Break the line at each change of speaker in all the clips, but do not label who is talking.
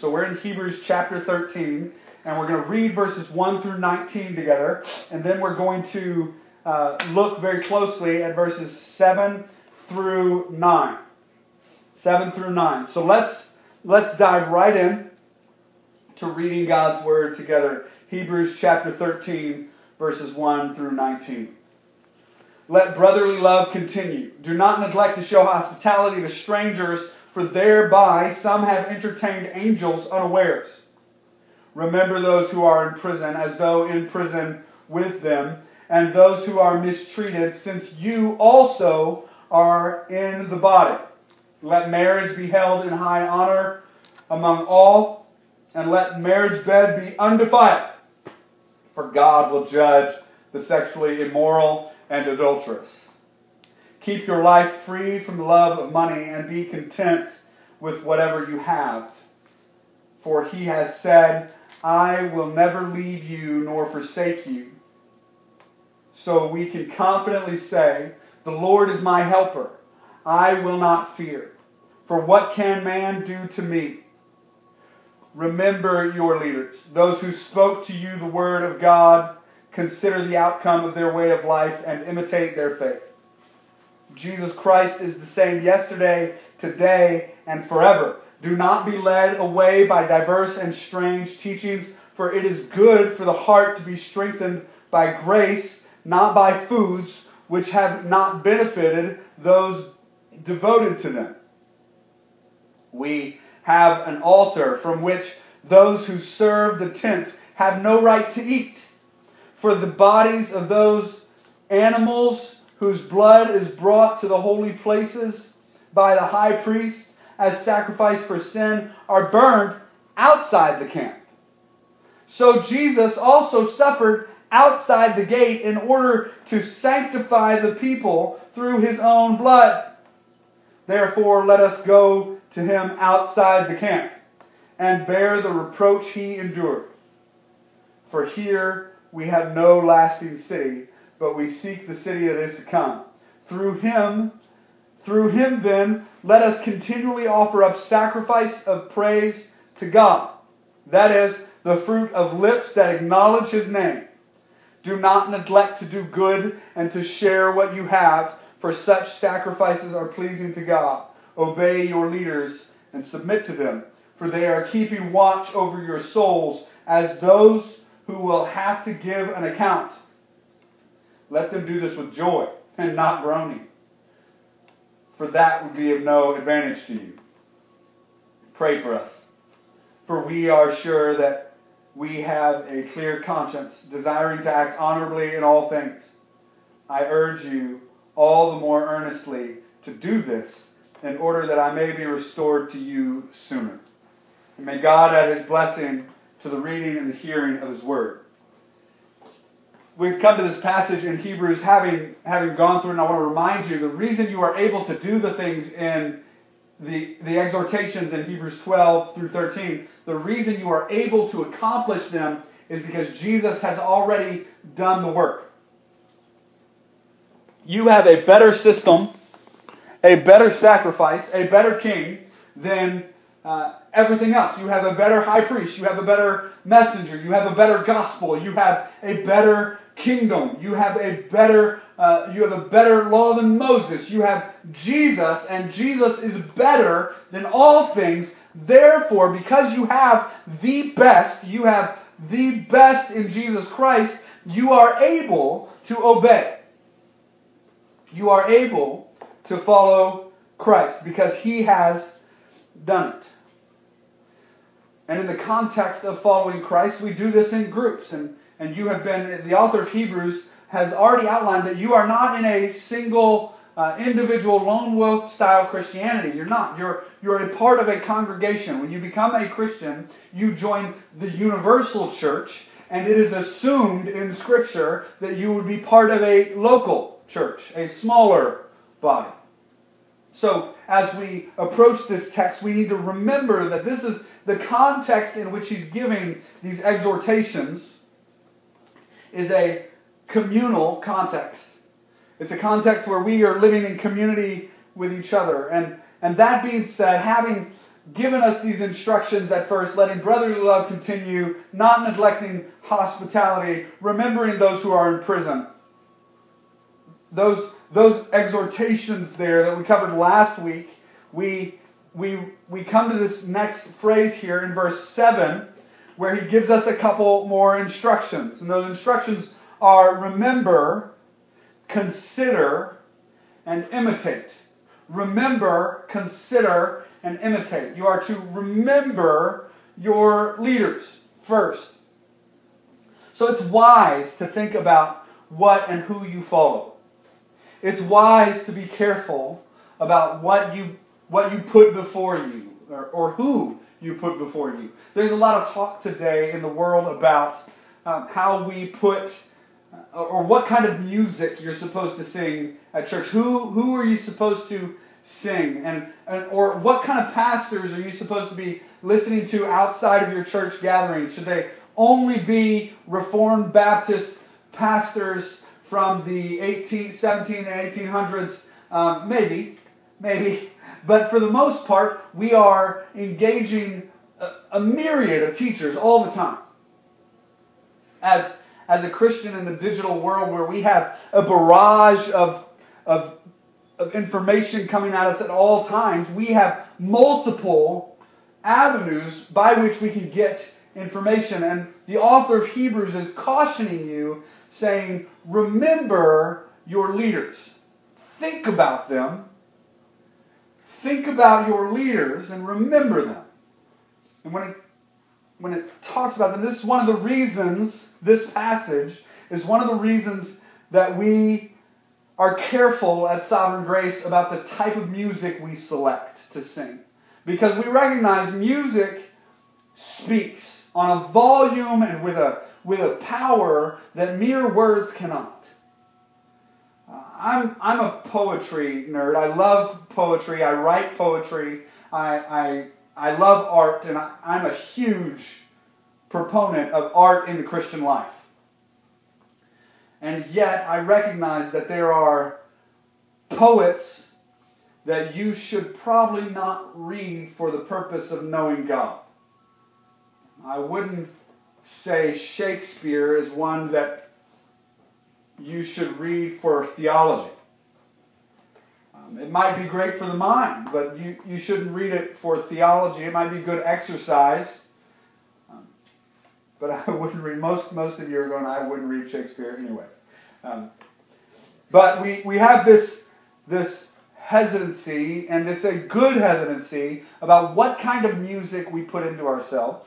So we're in Hebrews chapter 13, and we're going to read verses 1 through 19 together, and then we're going to uh, look very closely at verses 7 through 9. 7 through 9. So let's let's dive right in to reading God's word together. Hebrews chapter 13, verses 1 through 19. Let brotherly love continue. Do not neglect to show hospitality to strangers for thereby some have entertained angels unawares. Remember those who are in prison as though in prison with them, and those who are mistreated, since you also are in the body. Let marriage be held in high honor among all, and let marriage bed be undefiled, for God will judge the sexually immoral and adulterous. Keep your life free from the love of money and be content with whatever you have. For he has said, I will never leave you nor forsake you. So we can confidently say, The Lord is my helper. I will not fear. For what can man do to me? Remember your leaders, those who spoke to you the word of God. Consider the outcome of their way of life and imitate their faith. Jesus Christ is the same yesterday, today, and forever. Do not be led away by diverse and strange teachings, for it is good for the heart to be strengthened by grace, not by foods which have not benefited those devoted to them. We have an altar from which those who serve the tent have no right to eat. For the bodies of those animals whose blood is brought to the holy places by the high priest as sacrifice for sin are burned outside the camp. So Jesus also suffered outside the gate in order to sanctify the people through his own blood. Therefore, let us go to him outside the camp and bear the reproach he endured. For here we have no lasting city but we seek the city that is to come. Through him, through him then, let us continually offer up sacrifice of praise to God. That is, the fruit of lips that acknowledge his name. Do not neglect to do good and to share what you have, for such sacrifices are pleasing to God. Obey your leaders and submit to them, for they are keeping watch over your souls as those who will have to give an account. Let them do this with joy and not groaning, for that would be of no advantage to you. Pray for us, for we are sure that we have a clear conscience, desiring to act honorably in all things. I urge you all the more earnestly to do this in order that I may be restored to you sooner. And may God add his blessing to the reading and the hearing of his word we've come to this passage in Hebrews having, having gone through, and I want to remind you the reason you are able to do the things in the, the exhortations in Hebrews 12 through 13, the reason you are able to accomplish them is because Jesus has already done the work. You have a better system, a better sacrifice, a better king than uh, everything else. You have a better high priest. You have a better messenger. You have a better gospel. You have a better kingdom. You have a better, uh, you have a better law than Moses. You have Jesus, and Jesus is better than all things. Therefore, because you have the best, you have the best in Jesus Christ, you are able to obey. You are able to follow Christ because he has done it. And in the context of following Christ, we do this in groups. And and you have been, the author of Hebrews has already outlined that you are not in a single uh, individual lone wolf style Christianity. You're not. You're, you're a part of a congregation. When you become a Christian, you join the universal church, and it is assumed in Scripture that you would be part of a local church, a smaller body. So, as we approach this text, we need to remember that this is the context in which he's giving these exhortations is a communal context. It's a context where we are living in community with each other. And, and that being said, having given us these instructions at first, letting brotherly love continue, not neglecting hospitality, remembering those who are in prison. Those, those exhortations there that we covered last week, we, we, we come to this next phrase here in verse 7 where he gives us a couple more instructions. And those instructions are remember, consider, and imitate. Remember, consider, and imitate. You are to remember your leaders first. So it's wise to think about what and who you follow. It's wise to be careful about what you what you put before you or, or who you put before you. There's a lot of talk today in the world about um, how we put uh, or what kind of music you're supposed to sing at church. Who who are you supposed to sing and, and or what kind of pastors are you supposed to be listening to outside of your church gathering? Should they only be Reformed Baptist pastors from the 18, 17 and 1800s? Um, maybe, maybe. But for the most part, we are engaging a, a myriad of teachers all the time. As, as a Christian in the digital world where we have a barrage of, of, of information coming at us at all times, we have multiple avenues by which we can get information. And the author of Hebrews is cautioning you, saying, Remember your leaders. Think about them think about your leaders and remember them. And when it, when it talks about them, this is one of the reasons, this passage is one of the reasons that we are careful at Sovereign Grace about the type of music we select to sing. Because we recognize music speaks on a volume and with a, with a power that mere words cannot. I'm, I'm a poetry nerd. I love poetry. I write poetry. I, I, I love art, and I, I'm a huge proponent of art in the Christian life. And yet, I recognize that there are poets that you should probably not read for the purpose of knowing God. I wouldn't say Shakespeare is one that you should read for theology. Um, it might be great for the mind, but you, you shouldn't read it for theology. It might be good exercise. Um, but I wouldn't read, most, most of you are going, I wouldn't read Shakespeare anyway. Um, but we, we have this, this hesitancy, and it's a good hesitancy, about what kind of music we put into ourselves.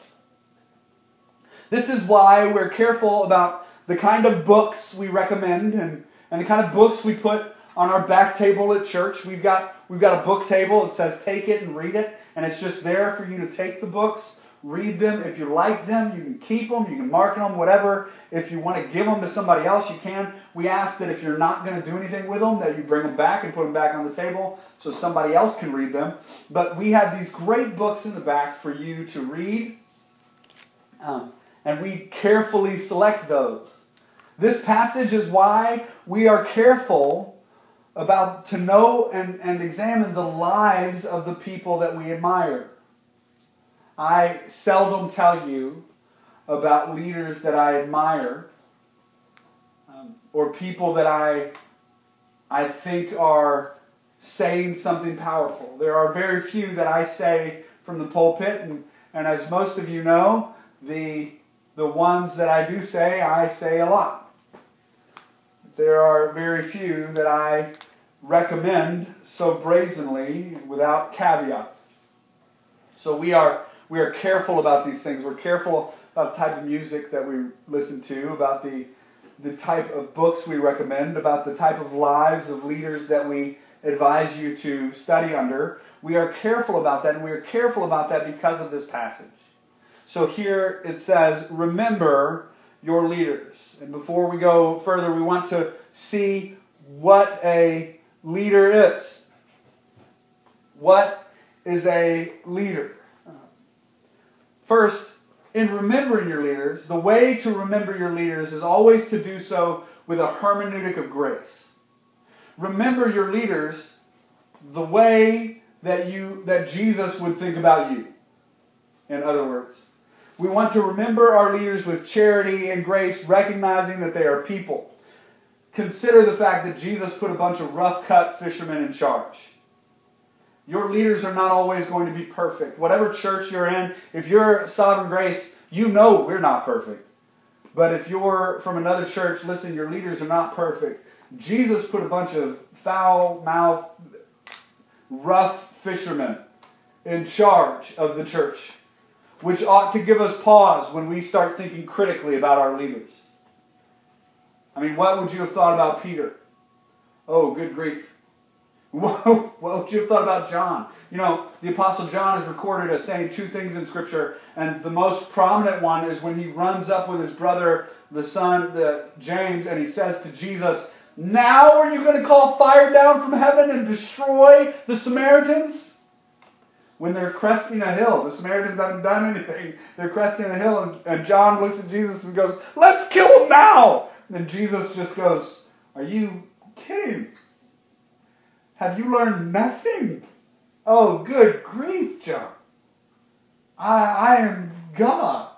This is why we're careful about the kind of books we recommend and, and the kind of books we put on our back table at church. We've got, we've got a book table that says take it and read it, and it's just there for you to take the books, read them. If you like them, you can keep them, you can mark them, whatever. If you want to give them to somebody else, you can. We ask that if you're not going to do anything with them, that you bring them back and put them back on the table so somebody else can read them. But we have these great books in the back for you to read, um, and we carefully select those. This passage is why we are careful about to know and, and examine the lives of the people that we admire. I seldom tell you about leaders that I admire um, or people that I, I think are saying something powerful. There are very few that I say from the pulpit, and, and as most of you know, the, the ones that I do say, I say a lot there are very few that I recommend so brazenly without caveat. So we are we are careful about these things. We're careful about the type of music that we listen to, about the the type of books we recommend, about the type of lives of leaders that we advise you to study under. We are careful about that, and we are careful about that because of this passage. So here it says, Remember your leaders. And before we go further, we want to see what a leader is. What is a leader? First, in remembering your leaders, the way to remember your leaders is always to do so with a hermeneutic of grace. Remember your leaders the way that you that Jesus would think about you. In other words, we want to remember our leaders with charity and grace, recognizing that they are people. Consider the fact that Jesus put a bunch of rough cut fishermen in charge. Your leaders are not always going to be perfect. Whatever church you're in, if you're Sovereign Grace, you know we're not perfect. But if you're from another church, listen, your leaders are not perfect. Jesus put a bunch of foul mouthed, rough fishermen in charge of the church which ought to give us pause when we start thinking critically about our leaders. I mean, what would you have thought about Peter? Oh, good grief. What would you have thought about John? You know, the Apostle John is recorded as saying two things in Scripture, and the most prominent one is when he runs up with his brother, the son, the James, and he says to Jesus, Now are you going to call fire down from heaven and destroy the Samaritans? When they're cresting a hill. The Samaritans haven't done anything. They're cresting a hill, and, and John looks at Jesus and goes, Let's kill them now! And Jesus just goes, Are you kidding? Have you learned nothing? Oh, good grief, John. I, I am God.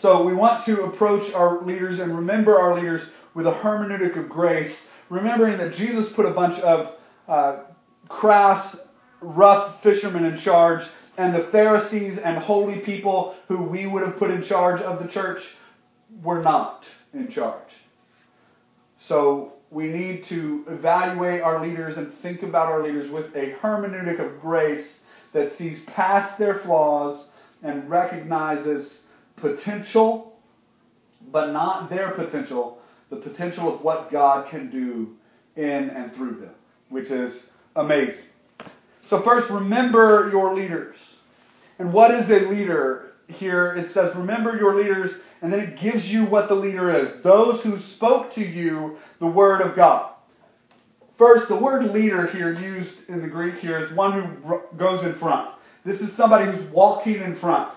So we want to approach our leaders and remember our leaders with a hermeneutic of grace, remembering that Jesus put a bunch of uh, crass, rough fishermen in charge, and the Pharisees and holy people who we would have put in charge of the church were not in charge. So we need to evaluate our leaders and think about our leaders with a hermeneutic of grace that sees past their flaws and recognizes potential, but not their potential, the potential of what God can do in and through them which is amazing. So, first, remember your leaders. And what is a leader? Here it says, remember your leaders, and then it gives you what the leader is those who spoke to you the word of God. First, the word leader here used in the Greek here is one who goes in front. This is somebody who's walking in front.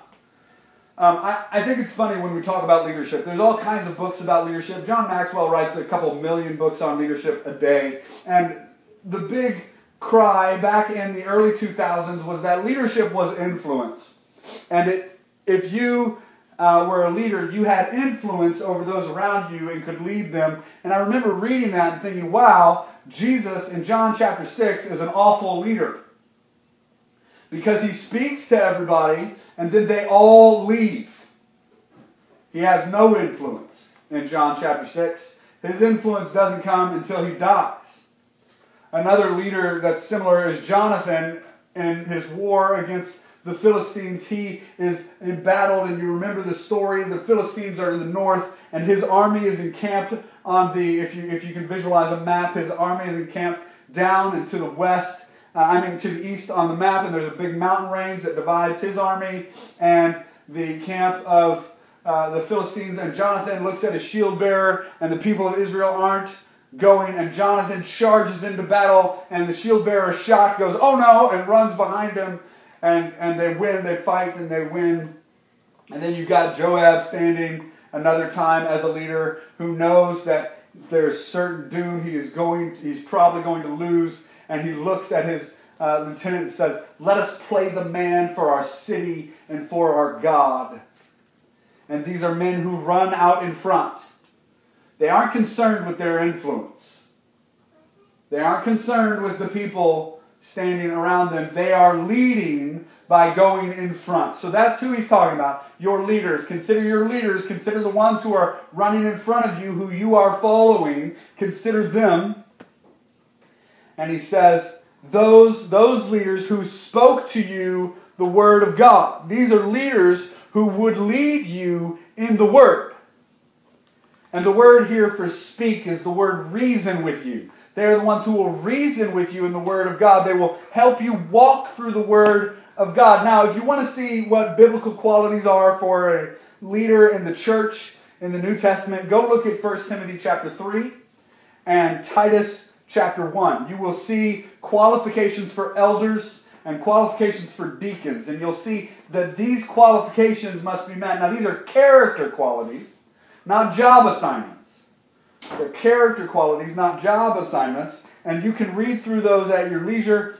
Um, I, I, think it's funny when we talk about leadership. There's all kinds of books about leadership. John Maxwell writes a couple million books on leadership a day, and the big cry back in the early 2000s was that leadership was influence. And it, if you uh, were a leader, you had influence over those around you and could lead them. And I remember reading that and thinking, wow, Jesus in John chapter 6 is an awful leader. Because he speaks to everybody and then they all leave. He has no influence in John chapter 6. His influence doesn't come until he dies. Another leader that's similar is Jonathan and his war against the Philistines. He is embattled, and you remember the story. The Philistines are in the north, and his army is encamped on the, if you, if you can visualize a map, his army is encamped down and to the west. Uh, I mean, to the east on the map, and there's a big mountain range that divides his army and the camp of uh, the Philistines. And Jonathan looks at his shield bearer, and the people of Israel aren't going, and Jonathan charges into battle, and the shield bearer shot goes, oh no, and runs behind him, and, and they win, they fight, and they win. And then you've got Joab standing another time as a leader who knows that there's certain doom he is going, he's probably going to lose, and he looks at his uh, lieutenant and says, Let us play the man for our city and for our God. And these are men who run out in front. They aren't concerned with their influence. They aren't concerned with the people standing around them. They are leading by going in front. So that's who he's talking about. Your leaders. Consider your leaders. Consider the ones who are running in front of you, who you are following. Consider them. And he says, those, those leaders who spoke to you the word of God. These are leaders who would lead you in the word. And the word here for speak is the word reason with you. They're the ones who will reason with you in the Word of God. They will help you walk through the Word of God. Now, if you want to see what biblical qualities are for a leader in the church in the New Testament, go look at 1 Timothy chapter 3 and Titus chapter 1. You will see qualifications for elders and qualifications for deacons. And you'll see that these qualifications must be met. Now, these are character qualities not job assignments. They're character qualities, not job assignments. And you can read through those at your leisure.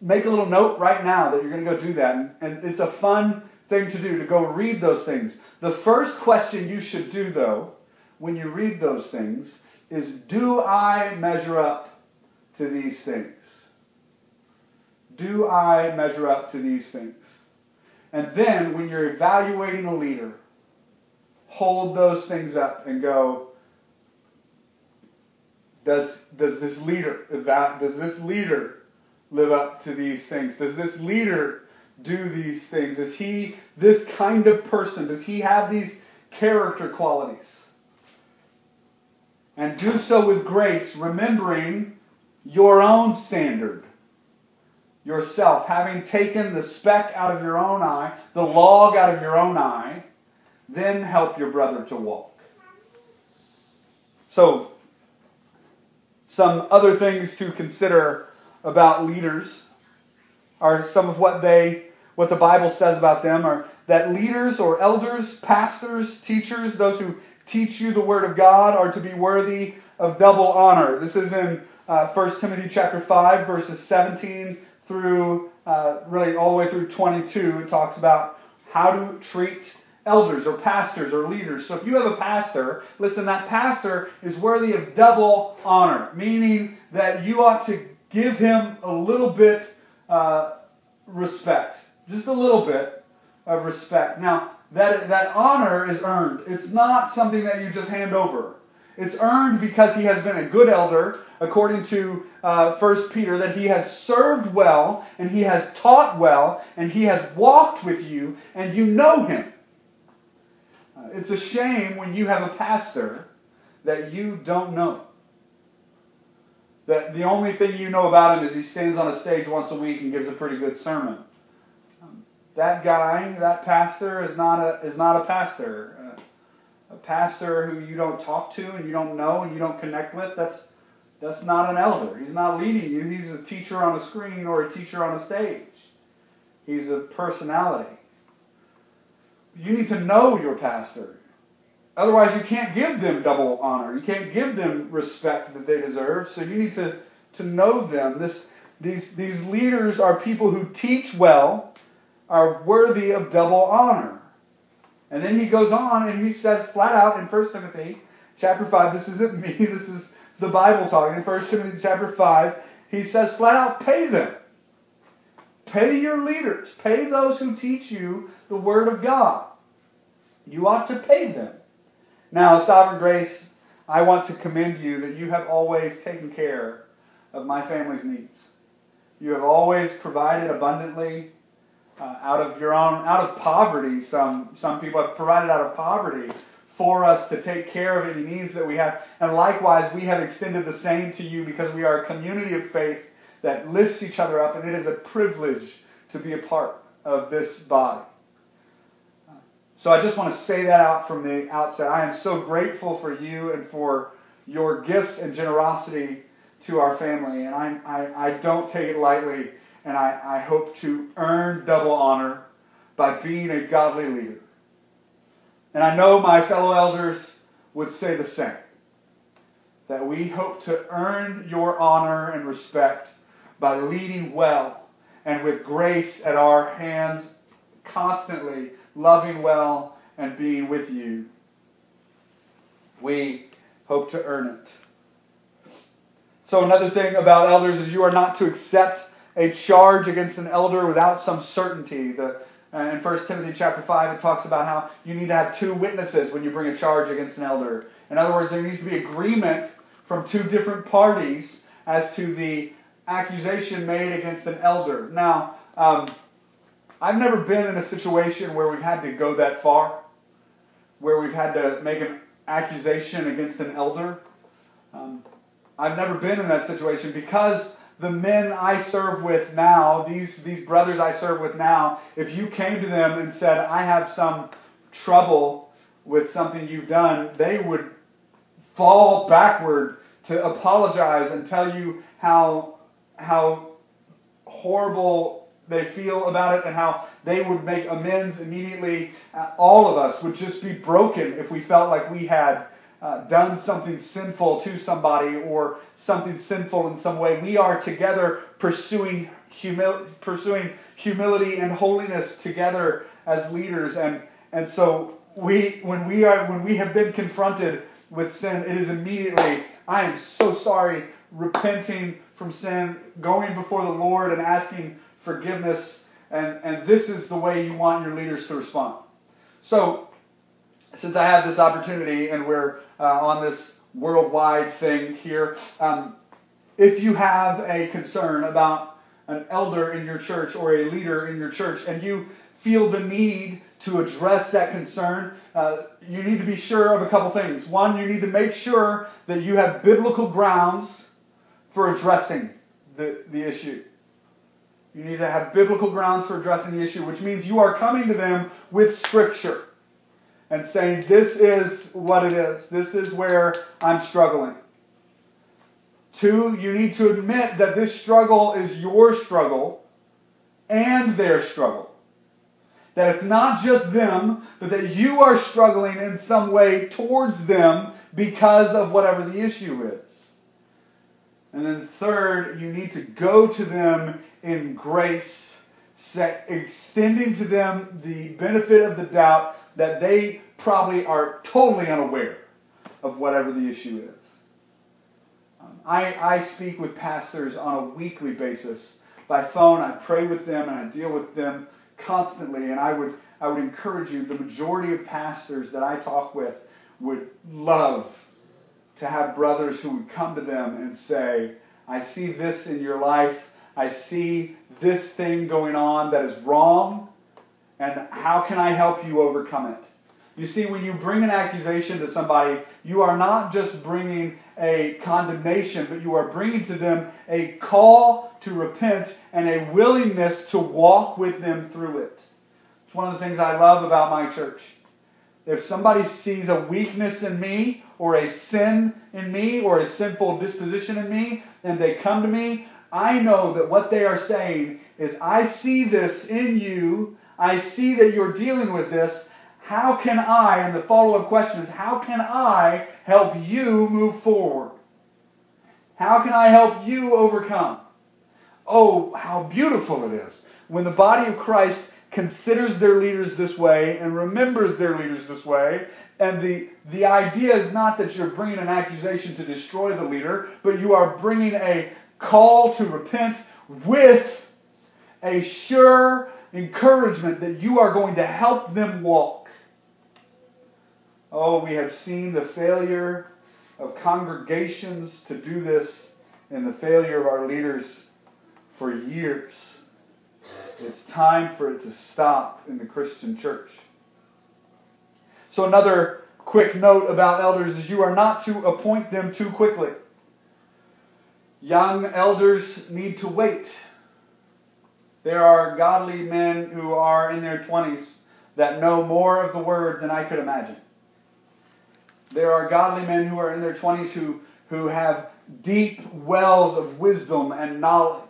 Make a little note right now that you're going to go do that. And, it's a fun thing to do to go read those things. The first question you should do, though, when you read those things, is Do I measure up to these things? Do I measure up to these things? And then, when you're evaluating a leader, hold those things up and go, does, does this leader does this leader live up to these things? Does this leader do these things? Is he this kind of person? Does he have these character qualities? And do so with grace, remembering your own standard. Yourself, having taken the speck out of your own eye, the log out of your own eye, then help your brother to walk. So, some other things to consider about leaders are some of what they what the Bible says about them are that leaders or elders, pastors, teachers, those who teach you the word of God are to be worthy of double honor. This is in uh, 1 Timothy chapter 5 verses 17 through uh, really all the way through 22. It talks about how to treat elders or pastors or leaders. So if you have a pastor, listen, that pastor is worthy of double honor, meaning that you ought to give him a little bit uh, respect, just a little bit of respect. Now that that honor is earned. It's not something that you just hand over. It's earned because he has been a good elder, according to uh, 1 Peter, that he has served well, and he has taught well, and he has walked with you, and you know him. Uh, it's a shame when you have a pastor that you don't know. That the only thing you know about him is he stands on a stage once a week and gives a pretty good sermon. Um, that guy, that pastor, is not a is not a pastor. Uh, a pastor who you don't talk to and you don't know and you don't connect with, that's that's not an elder. He's not leading you. He's a teacher on a screen or a teacher on a stage. He's a personality. You need to know your pastor. Otherwise, you can't give them double honor. You can't give them respect that they deserve. So you need to, to know them. This, these, these leaders are people who teach well, are worthy of double honor. And then he goes on and he says flat out in 1 Timothy chapter 5, this isn't me, this is the Bible talking. In 1 Timothy chapter 5, he says flat out, pay them. Pay your leaders. Pay those who teach you the Word of God. You ought to pay them. Now, Sovereign Grace, I want to commend you that you have always taken care of my family's needs. You have always provided abundantly uh, out of your own, out of poverty. Some some people have provided out of poverty for us to take care of any needs that we have. And likewise, we have extended the same to you because we are a community of faith that lifts each other up, and it is a privilege to be a part of this body. So I just want to say that out from the outset. I am so grateful for you and for your gifts and generosity to our family, and I, I, I don't take it lightly, and I, I hope to earn double honor by being a godly leader. And I know my fellow elders would say the same. That we hope to earn your honor and respect by leading well and with grace at our hands constantly loving well, and being with you. We hope to earn it. So, another thing about elders is you are not to accept a charge against an elder without some certainty. The, uh, in 1 Timothy chapter 5, it talks about how you need to have two witnesses when you bring a charge against an elder. In other words, there needs to be agreement from two different parties as to the accusation made against an elder. Now, um, I've never been in a situation where we've had to go that far, where we've had to make an accusation against an elder. Um, I've never been in that situation because the men I serve with now, these, these brothers I serve with now, if you came to them and said, I have some trouble with something you've done, they would fall backward to apologize and tell you how, how horrible they feel about it and how they would make amends immediately. Uh, all of us would just be broken if we felt like we had uh, done something sinful to somebody or something sinful in some way. We are together pursuing humil- pursuing humility and holiness together as leaders, and and so we when we are when we have been confronted with sin, it is immediately I am so sorry, repenting from sin, going before the Lord and asking forgiveness, and and this is the way you want your leaders to respond. So since I have this opportunity and we're uh, on this worldwide thing here, um, if you have a concern about an elder in your church or a leader in your church and you feel the need to address that concern, uh, you need to be sure of a couple things. One, you need to make sure that you have biblical grounds for addressing the, the issue. You need to have biblical grounds for addressing the issue, which means you are coming to them with Scripture and saying, This is what it is. This is where I'm struggling. Two, you need to admit that this struggle is your struggle and their struggle. That it's not just them, but that you are struggling in some way towards them because of whatever the issue is. And then third, you need to go to them in grace, extending to them the benefit of the doubt that they probably are totally unaware of whatever the issue is. Um, I, I speak with pastors on a weekly basis by phone. I pray with them and I deal with them constantly. And I would, I would encourage you, the majority of pastors that I talk with would love to have brothers who would come to them and say, I see this in your life. I see this thing going on that is wrong. And how can I help you overcome it? You see, when you bring an accusation to somebody, you are not just bringing a condemnation, but you are bringing to them a call to repent and a willingness to walk with them through it. It's one of the things I love about my church. If somebody sees a weakness in me, or a sin in me, or a sinful disposition in me, and they come to me, I know that what they are saying is, I see this in you. I see that you're dealing with this. How can I, and the follow up question is, how can I help you move forward? How can I help you overcome? Oh, how beautiful it is when the body of Christ considers their leaders this way and remembers their leaders this way. And the, the idea is not that you're bringing an accusation to destroy the leader, but you are bringing a call to repent with a sure encouragement that you are going to help them walk. Oh, we have seen the failure of congregations to do this and the failure of our leaders for years. It's time for it to stop in the Christian church. So, another quick note about elders is you are not to appoint them too quickly. Young elders need to wait. There are godly men who are in their 20s that know more of the word than I could imagine. There are godly men who are in their 20s who, who have deep wells of wisdom and knowledge.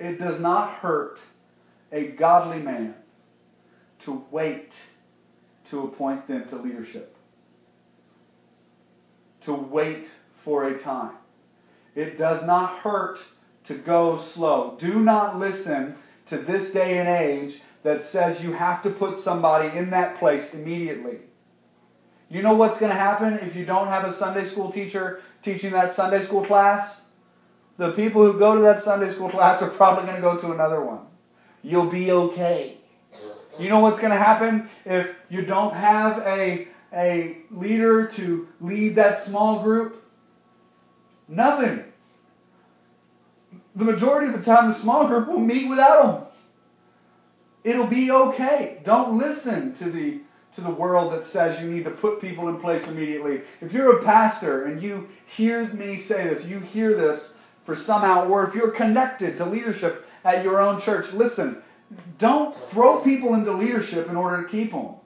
It does not hurt a godly man to wait to appoint them to leadership, to wait for a time. It does not hurt to go slow. Do not listen to this day and age that says you have to put somebody in that place immediately. You know what's going to happen if you don't have a Sunday school teacher teaching that Sunday school class? The people who go to that Sunday school class are probably going to go to another one. You'll be okay. You know what's going to happen if you don't have a, a leader to lead that small group? Nothing. The majority of the time, the small group will meet without them. It'll be okay. Don't listen to the to the world that says you need to put people in place immediately. If you're a pastor and you hear me say this, you hear this for somehow, or if you're connected to leadership at your own church, listen, don't throw people into leadership in order to keep them.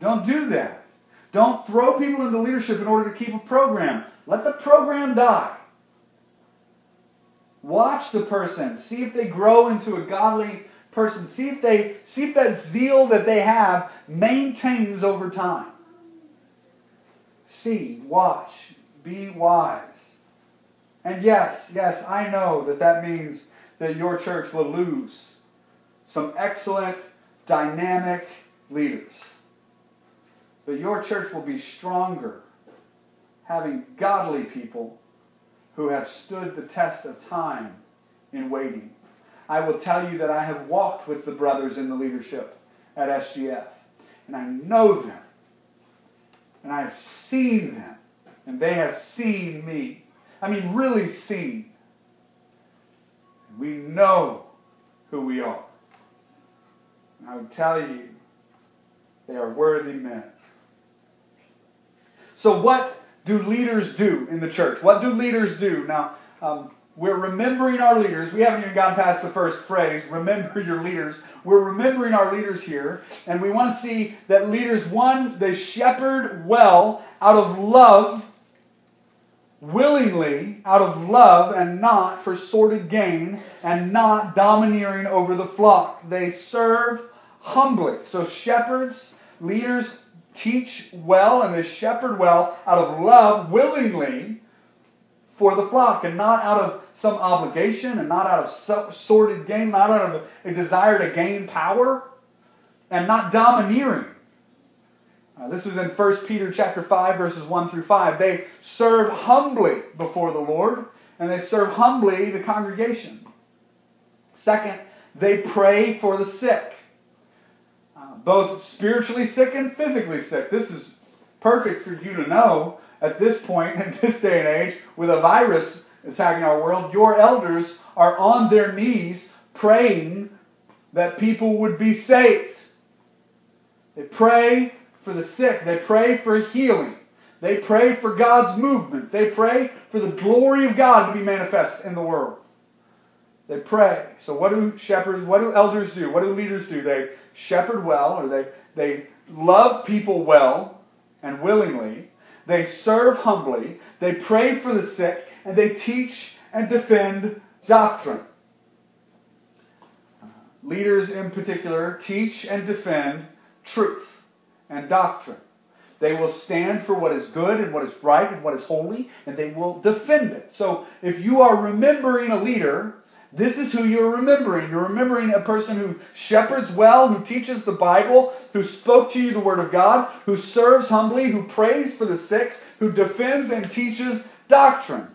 Don't do that. Don't throw people into leadership in order to keep a program. Let the program die. Watch the person. See if they grow into a godly person. See if they see if that zeal that they have maintains over time. See, watch, be wise. And yes, yes, I know that that means that your church will lose some excellent, dynamic leaders. But your church will be stronger having godly people who have stood the test of time in waiting. I will tell you that I have walked with the brothers in the leadership at SGF, and I know them, and I have seen them, and they have seen me. I mean, really seen. We know who we are. And I would tell you, they are worthy men. So, what do leaders do in the church? What do leaders do? Now, um, we're remembering our leaders. We haven't even gotten past the first phrase, remember your leaders. We're remembering our leaders here, and we want to see that leaders, one, they shepherd well out of love, willingly, out of love, and not for sordid gain, and not domineering over the flock. They serve humbly. So, shepherds, leaders teach well and they shepherd well out of love, willingly, for the flock, and not out of some obligation and not out of sordid gain, not out of a desire to gain power, and not domineering. Uh, this is in 1 Peter chapter 5, verses 1 through 5. They serve humbly before the Lord, and they serve humbly the congregation. Second, they pray for the sick, uh, both spiritually sick and physically sick. This is perfect for you to know at this point in this day and age with a virus attacking our world, your elders are on their knees praying that people would be saved. They pray for the sick. They pray for healing. They pray for God's movement. They pray for the glory of God to be manifest in the world. They pray. So what do shepherds, what do elders do? What do leaders do? They shepherd well, or they, they love people well and willingly. They serve humbly. They pray for the sick. And they teach and defend doctrine. Leaders in particular teach and defend truth and doctrine. They will stand for what is good and what is right and what is holy, and they will defend it. So if you are remembering a leader, this is who you're remembering. You're remembering a person who shepherds well, who teaches the Bible, who spoke to you the Word of God, who serves humbly, who prays for the sick, who defends and teaches doctrine.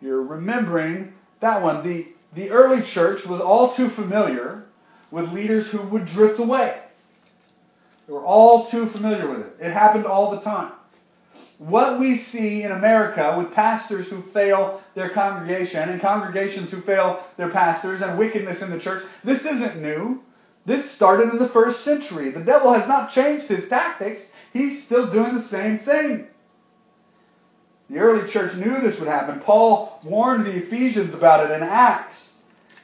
You're remembering that one. The, the early church was all too familiar with leaders who would drift away. Were all too familiar with it. It happened all the time. What we see in America with pastors who fail their congregation and congregations who fail their pastors and wickedness in the church, this isn't new. This started in the first century. The devil has not changed his tactics. He's still doing the same thing. The early church knew this would happen. Paul warned the Ephesians about it in Acts.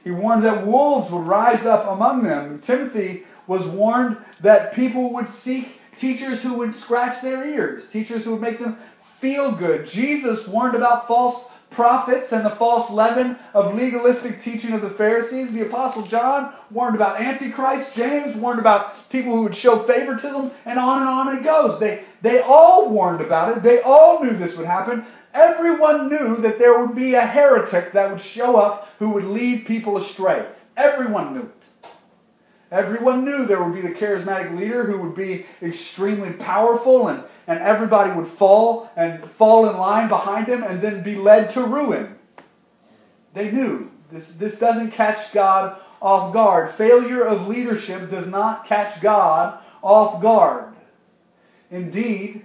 He warned that wolves would rise up among them. Timothy was warned that people would seek teachers who would scratch their ears, teachers who would make them feel good. Jesus warned about false prophets and the false leaven of legalistic teaching of the Pharisees. The Apostle John warned about Antichrist. James warned about people who would show favoritism, and on and on it goes. They, they all warned about it. They all knew this would happen. Everyone knew that there would be a heretic that would show up who would lead people astray. Everyone knew it. Everyone knew there would be the charismatic leader who would be extremely powerful and, and everybody would fall and fall in line behind him and then be led to ruin. They knew this, this doesn't catch God off guard. Failure of leadership does not catch God off guard. Indeed,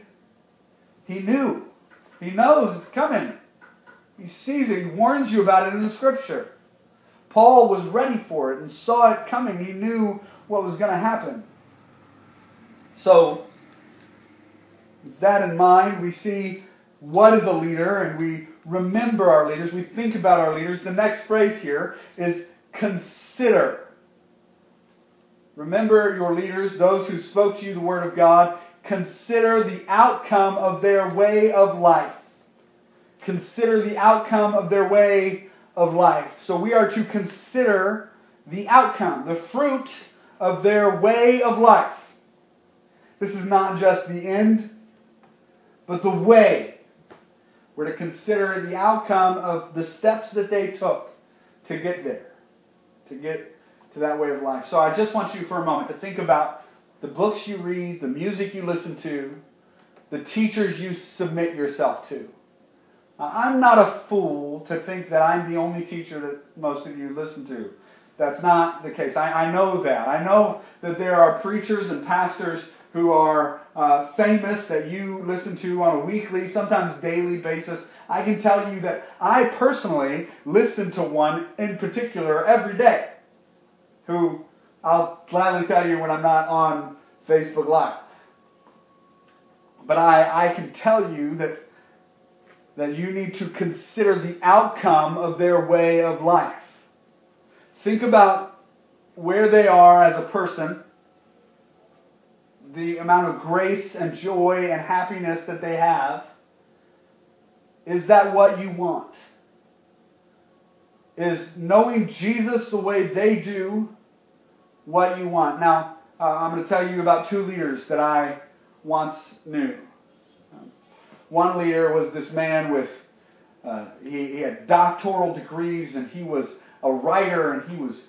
he knew. He knows it's coming. He sees it. He warns you about it in the scripture. Paul was ready for it and saw it coming. He knew what was going to happen. So, with that in mind, we see what is a leader and we remember our leaders. We think about our leaders. The next phrase here is consider. Remember your leaders, those who spoke to you the Word of God. Consider the outcome of their way of life. Consider the outcome of their way of life. So we are to consider the outcome, the fruit of their way of life. This is not just the end, but the way. We're to consider the outcome of the steps that they took to get there, to get to that way of life. So I just want you for a moment to think about the books you read, the music you listen to, the teachers you submit yourself to. I'm not a fool to think that I'm the only teacher that most of you listen to. That's not the case. I, I know that. I know that there are preachers and pastors who are uh, famous that you listen to on a weekly, sometimes daily basis. I can tell you that I personally listen to one in particular every day who I'll gladly tell you when I'm not on Facebook Live. But I, I can tell you that, that you need to consider the outcome of their way of life. Think about where they are as a person, the amount of grace and joy and happiness that they have. Is that what you want? Is knowing Jesus the way they do what you want? Now, uh, I'm going to tell you about two leaders that I once knew. One leader was this man with, uh, he, he had doctoral degrees and he was a writer and he was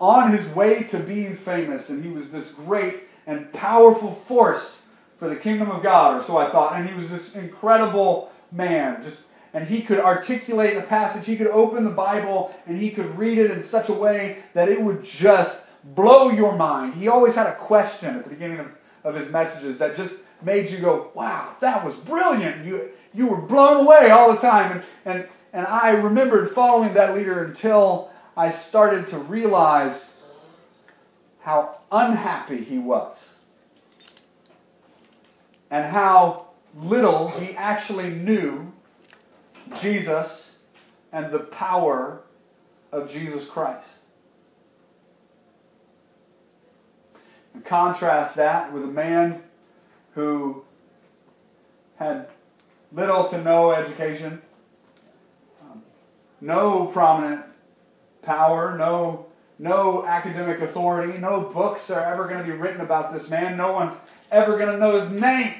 on his way to being famous and he was this great and powerful force for the kingdom of God, or so I thought. And he was this incredible man, just and he could articulate a passage. He could open the Bible and he could read it in such a way that it would just blow your mind. He always had a question at the beginning of, of his messages that just made you go, wow, that was brilliant. You, you were blown away all the time. And, and, and I remembered following that leader until I started to realize how unhappy he was and how little he actually knew Jesus and the power of Jesus Christ. And contrast that with a man who had little to no education, um, no prominent power, no no academic authority, no books are ever going to be written about this man. No one's ever going to know his name.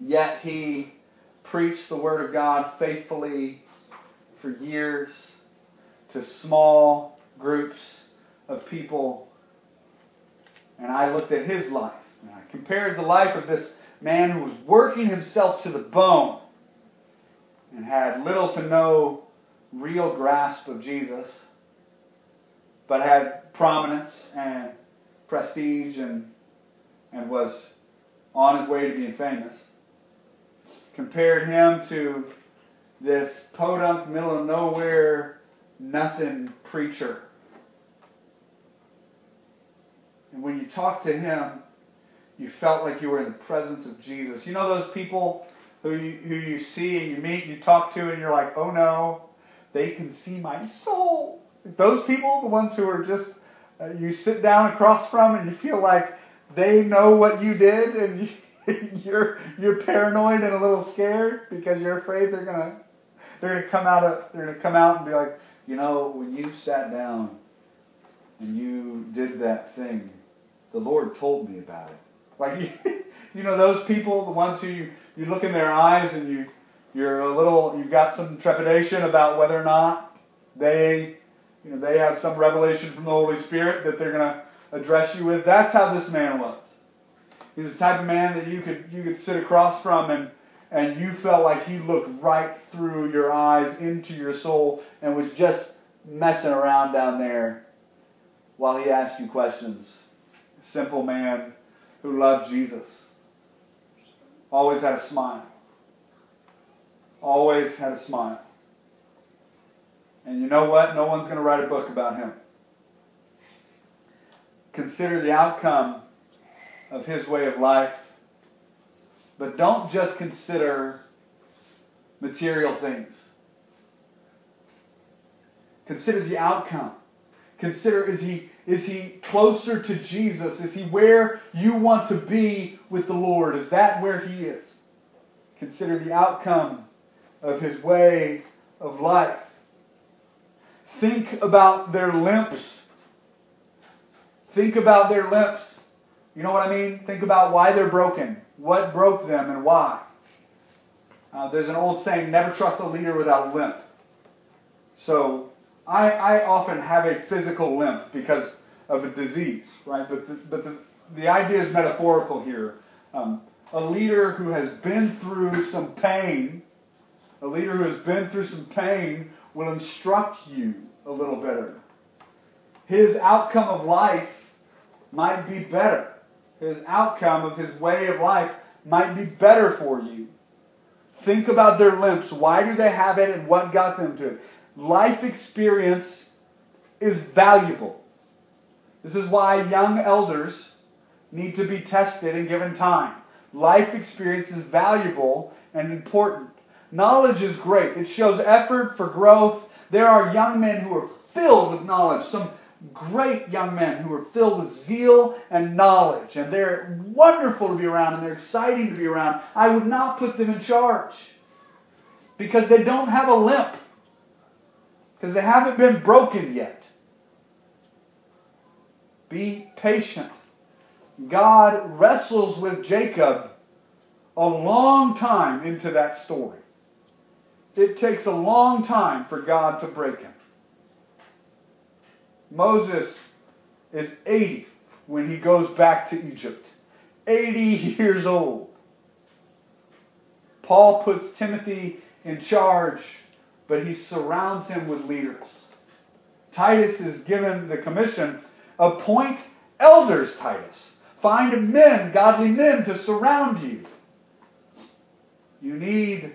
Yet he preached the Word of God faithfully for years to small groups of people. And I looked at his life. And I compared the life of this man who was working himself to the bone and had little to no real grasp of Jesus, but had prominence and prestige and, and was on his way to being famous. Compared him to this podunk, middle of nowhere, nothing preacher. And when you talked to him, you felt like you were in the presence of Jesus. You know those people who you, who you see and you meet and you talk to and you're like, oh no, they can see my soul. Those people, the ones who are just, uh, you sit down across from and you feel like they know what you did and you, you're you're paranoid and a little scared because you're afraid they're gonna they're gonna come out of they're gonna come out and be like, you know, when you sat down and you did that thing, the Lord told me about it. Like you, know those people, the ones who you, you look in their eyes and you you're a little, you've got some trepidation about whether or not they, you know, they have some revelation from the Holy Spirit that they're going to address you with. That's how this man was. He's the type of man that you could you could sit across from and and you felt like he looked right through your eyes into your soul and was just messing around down there while he asked you questions. Simple man who loved Jesus. Always had a smile always had a smile. And you know what? No one's going to write a book about him. Consider the outcome of his way of life. But don't just consider material things. Consider the outcome. Consider is he is he closer to Jesus? Is he where you want to be with the Lord? Is that where he is? Consider the outcome of his way of life. Think about their limps. Think about their limps. You know what I mean? Think about why they're broken. What broke them and why. Uh, there's an old saying, never trust a leader without a limp. So I, I often have a physical limp because of a disease, right? But the, but the, the idea is metaphorical here. Um, a leader who has been through some pain, a leader who has been through some pain will instruct you a little better. His outcome of life might be better. His outcome of his way of life might be better for you. Think about their limps. Why do they have it and what got them to it? Life experience is valuable. This is why young elders need to be tested and given time. Life experience is valuable and important. Knowledge is great. It shows effort for growth. There are young men who are filled with knowledge, some great young men who are filled with zeal and knowledge, and they're wonderful to be around and they're exciting to be around. I would not put them in charge because they don't have a limp, because they haven't been broken yet. Be patient. God wrestles with Jacob a long time into that story. It takes a long time for God to break him. Moses is 80 when he goes back to Egypt. 80 years old. Paul puts Timothy in charge, but he surrounds him with leaders. Titus is given the commission appoint elders, Titus. Find men, godly men, to surround you. You need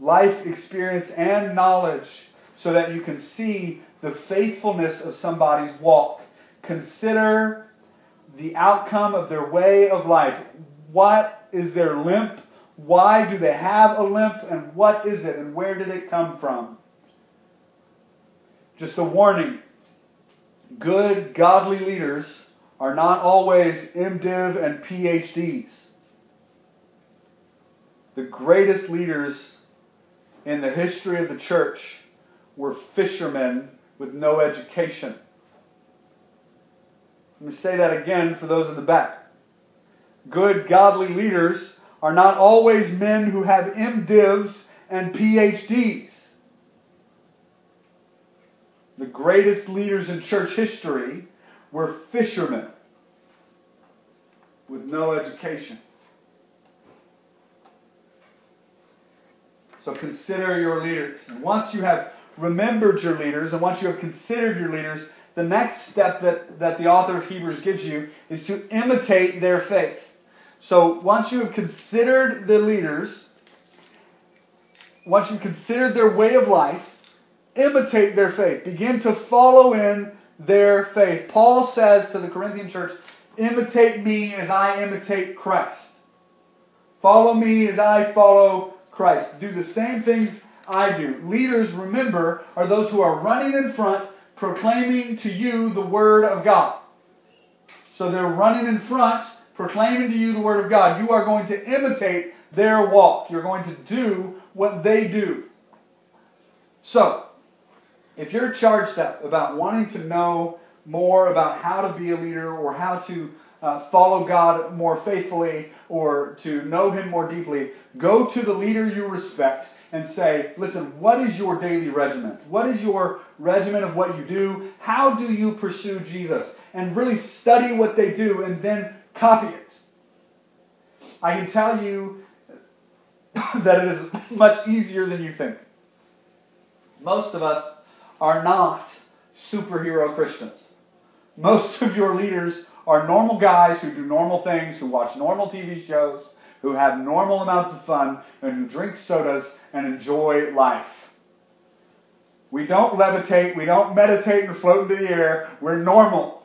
life experience and knowledge so that you can see the faithfulness of somebody's walk. Consider the outcome of their way of life. What is their limp? Why do they have a limp? And what is it? And where did it come from? Just a warning good, godly leaders are not always MDiv and PhDs. The greatest leaders in the history of the church were fishermen with no education. Let me say that again for those in the back. Good, godly leaders are not always men who have MDivs and PhDs. The greatest leaders in church history were fishermen with no education. So consider your leaders. And once you have remembered your leaders and once you have considered your leaders, the next step that, that the author of Hebrews gives you is to imitate their faith. So once you have considered the leaders, once you've considered their way of life, imitate their faith. Begin to follow in their faith. Paul says to the Corinthian church, imitate me as I imitate Christ. Follow me as I follow Christ. Do the same things I do. Leaders, remember, are those who are running in front, proclaiming to you the Word of God. So they're running in front, proclaiming to you the Word of God. You are going to imitate their walk. You're going to do what they do. So, if you're charged up about wanting to know more about how to be a leader or how to uh, follow God more faithfully or to know Him more deeply, go to the leader you respect and say, listen, what is your daily regimen? What is your regimen of what you do? How do you pursue Jesus? And really study what they do and then copy it. I can tell you that it is much easier than you think. Most of us are not superhero Christians. Most of your leaders are normal guys who do normal things, who watch normal TV shows, who have normal amounts of fun, and who drink sodas and enjoy life. We don't levitate, we don't meditate and float into the air. We're normal.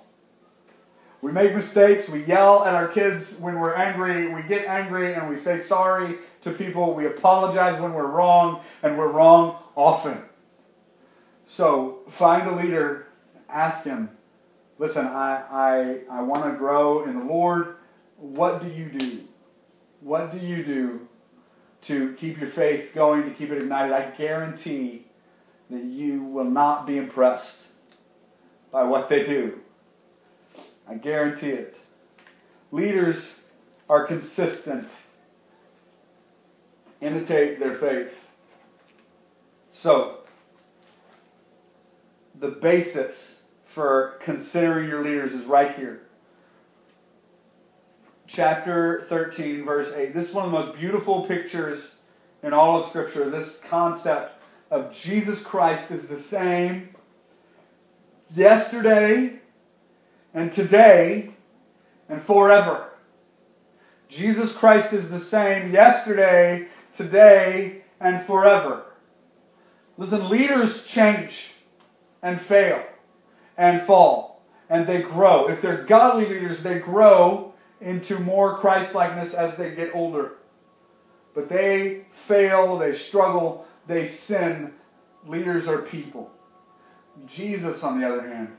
We make mistakes, we yell at our kids when we're angry, we get angry and we say sorry to people, we apologize when we're wrong, and we're wrong often. So find a leader, ask him, listen, I, I, I want to grow in the Lord. What do you do? What do you do to keep your faith going, to keep it ignited? I guarantee that you will not be impressed by what they do. I guarantee it. Leaders are consistent. Imitate their faith. So, the basis for considering your leaders is right here. Chapter 13, verse 8. This is one of the most beautiful pictures in all of Scripture. This concept of Jesus Christ is the same yesterday and today and forever. Jesus Christ is the same yesterday, today, and forever. Listen, leaders change and fail and fall and they grow. If they're godly leaders, they grow into more Christ likeness as they get older. But they fail, they struggle, they sin. Leaders are people. Jesus, on the other hand,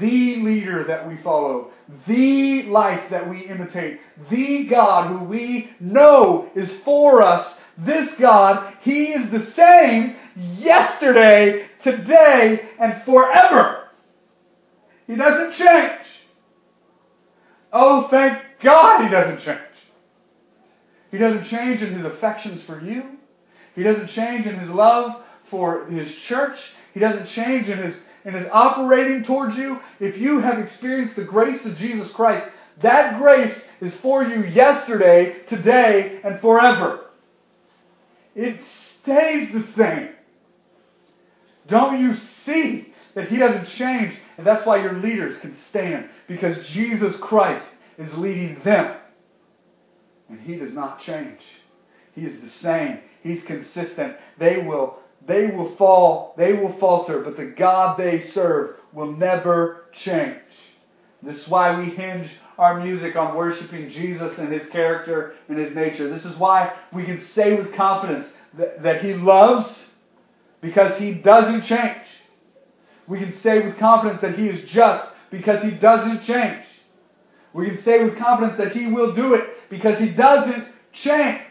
the leader that we follow, the life that we imitate, the God who we know is for us, this God, He is the same yesterday, today, and forever. He doesn't change. Oh, thank God He doesn't change. He doesn't change in His affections for you. He doesn't change in His love for His church. He doesn't change in His and is operating towards you, if you have experienced the grace of Jesus Christ, that grace is for you yesterday, today, and forever. It stays the same. Don't you see that He doesn't change? And that's why your leaders can stand, because Jesus Christ is leading them. And He does not change. He is the same. He's consistent. They will they will fall, they will falter, but the God they serve will never change. This is why we hinge our music on worshiping Jesus and His character and His nature. This is why we can say with confidence that, that He loves because He doesn't change. We can say with confidence that He is just because He doesn't change. We can say with confidence that He will do it because He doesn't change.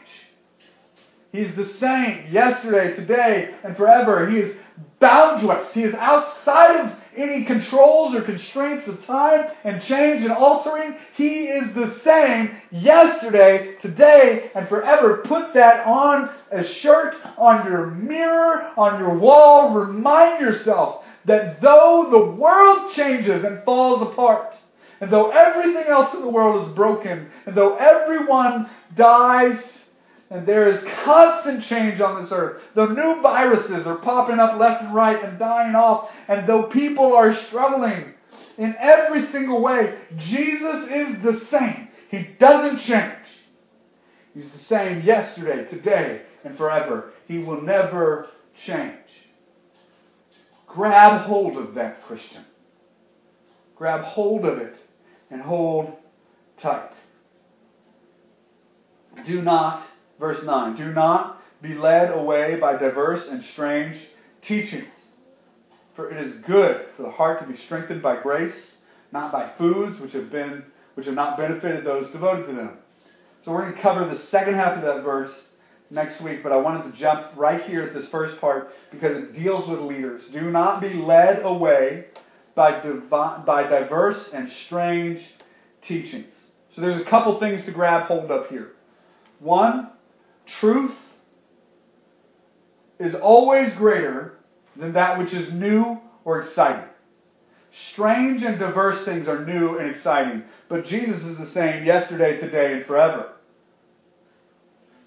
He's the same yesterday, today, and forever. He is boundless. He is outside of any controls or constraints of time and change and altering. He is the same yesterday, today, and forever. Put that on a shirt, on your mirror, on your wall. Remind yourself that though the world changes and falls apart, and though everything else in the world is broken, and though everyone dies and there is constant change on this earth. Though new viruses are popping up left and right and dying off, and though people are struggling in every single way, Jesus is the same. He doesn't change. He's the same yesterday, today, and forever. He will never change. Grab hold of that, Christian. Grab hold of it and hold tight. Do not Verse 9 Do not be led away by diverse and strange teachings, for it is good for the heart to be strengthened by grace, not by foods which have been which have not benefited those devoted to them. So we're going to cover the second half of that verse next week, but I wanted to jump right here at this first part because it deals with leaders. Do not be led away by, by diverse and strange teachings. So there's a couple things to grab hold of here. One, Truth is always greater than that which is new or exciting. Strange and diverse things are new and exciting, but Jesus is the same yesterday, today, and forever.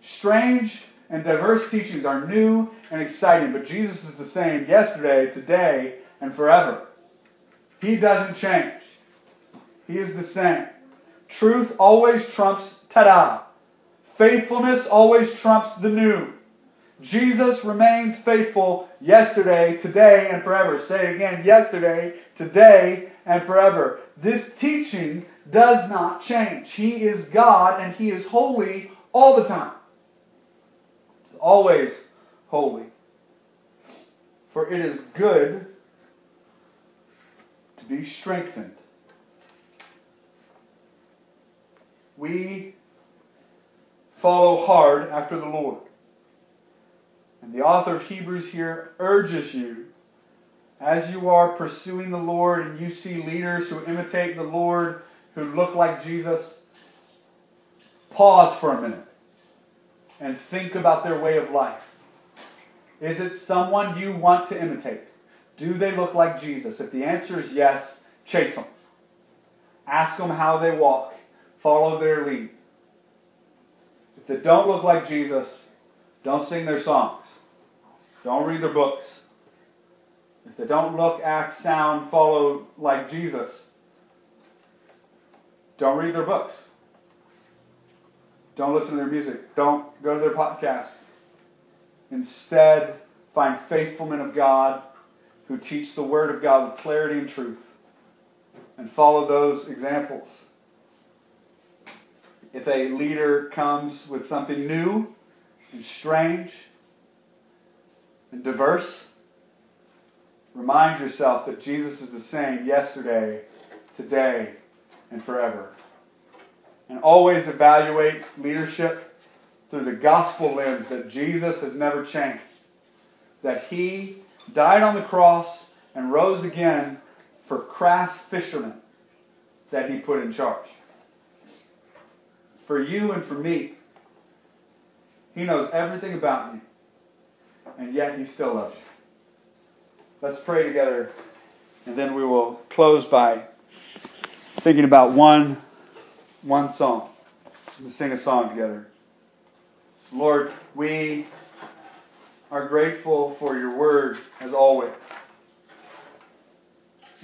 Strange and diverse teachings are new and exciting, but Jesus is the same yesterday, today, and forever. He doesn't change. He is the same. Truth always trumps ta-da. Faithfulness always trumps the new. Jesus remains faithful yesterday, today, and forever. Say again, yesterday, today, and forever. This teaching does not change. He is God and He is holy all the time. Always holy. For it is good to be strengthened. We follow hard after the Lord. And the author of Hebrews here urges you as you are pursuing the Lord and you see leaders who imitate the Lord, who look like Jesus, pause for a minute and think about their way of life. Is it someone you want to imitate? Do they look like Jesus? If the answer is yes, chase them. Ask them how they walk. Follow their lead. If they don't look like Jesus, don't sing their songs. Don't read their books. If they don't look, act, sound, follow like Jesus, don't read their books. Don't listen to their music. Don't go to their podcast. Instead, find faithful men of God who teach the Word of God with clarity and truth and follow those examples. If a leader comes with something new and strange and diverse, remind yourself that Jesus is the same yesterday, today, and forever. And always evaluate leadership through the gospel lens that Jesus has never changed. That he died on the cross and rose again for crass fishermen that he put in charge. For you and for me, he knows everything about me, and yet he still loves you. Let's pray together, and then we will close by thinking about one, one song. We'll sing a song together. Lord, we are grateful for your word as always.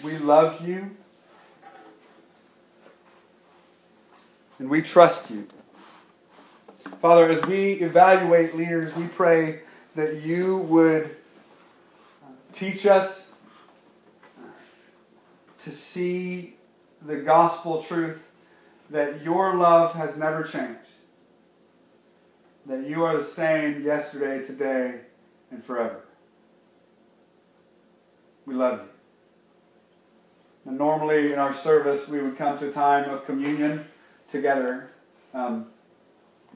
We love you. And we trust you. Father, as we evaluate leaders, we pray that you would teach us to see the gospel truth that your love has never changed. That you are the same yesterday, today, and forever. We love you. And normally in our service, we would come to a time of communion together. Um,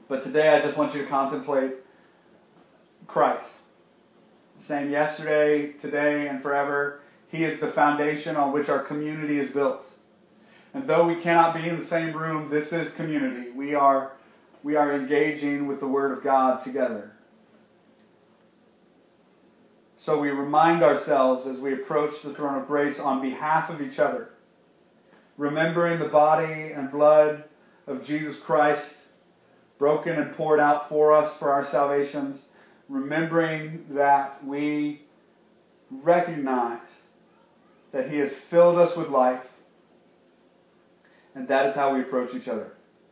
but today, I just want you to contemplate Christ. Same yesterday, today, and forever. He is the foundation on which our community is built. And though we cannot be in the same room, this is community. We are, we are engaging with the Word of God together. So we remind ourselves as we approach the throne of grace on behalf of each other, remembering the body and blood of Jesus Christ, broken and poured out for us for our salvations, remembering that we recognize that He has filled us with life, and that is how we approach each other.